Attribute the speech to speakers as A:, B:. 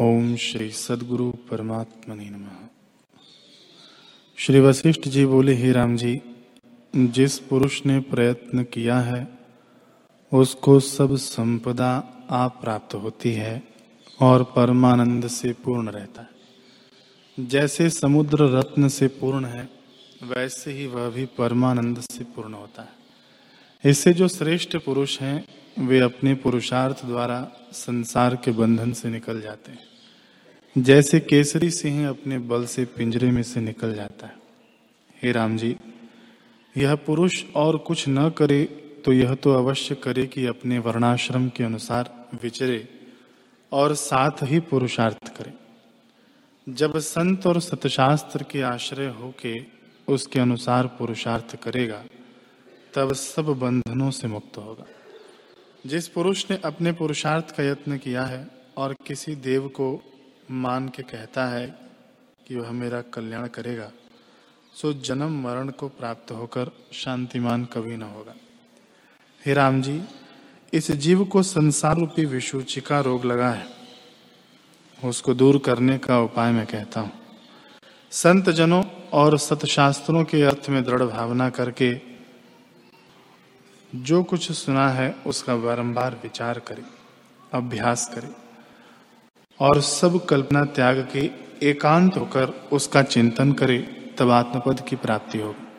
A: ओम श्री सदगुरु परमात्मा नम। श्री वशिष्ठ जी बोले, ही राम जी, जिस पुरुष ने प्रयत्न किया है, उसको सब संपदा आप प्राप्त होती है और परमानंद से पूर्ण रहता है। जैसे समुद्र रत्न से पूर्ण है, वैसे ही वह भी परमानंद से पूर्ण होता है। इससे जो श्रेष्ठ पुरुष हैं, वे अपने पुरुषार्थ द्वारा संसार के बंधन से निकल जाते हैं। जैसे केसरी सिंह अपने बल से पिंजरे में से निकल जाता है। हे राम जी, यह पुरुष और कुछ न करे तो यह तो अवश्य करे कि अपने वर्णाश्रम के अनुसार विचरे और साथ ही पुरुषार्थ करे। जब संत और सतशास्त्र के आश्रय होके उसके अनुसार पुरुषार्थ करेगा, तब सब बंधनों से मुक्त होगा। जिस पुरुष ने अपने पुरुषार्थ का यत्न किया है और किसी देव को मान के कहता है कि वह मेरा कल्याण करेगा, सो जन्म मरण को प्राप्त होकर शांतिमान कभी न होगा। हे राम जी, इस जीव को संसार रूपी विसूचिका रोग लगा है। उसको दूर करने का उपाय मैं कहता हूँ। संत जनों और सतशास्त्रों के अर्थ में दृढ़ भावना करके जो कुछ सुना है उसका बारंबार विचार करें, अभ्यास करें। और सब कल्पना त्याग के एकांत होकर उसका चिंतन करे, तब आत्मपद की प्राप्ति होगी।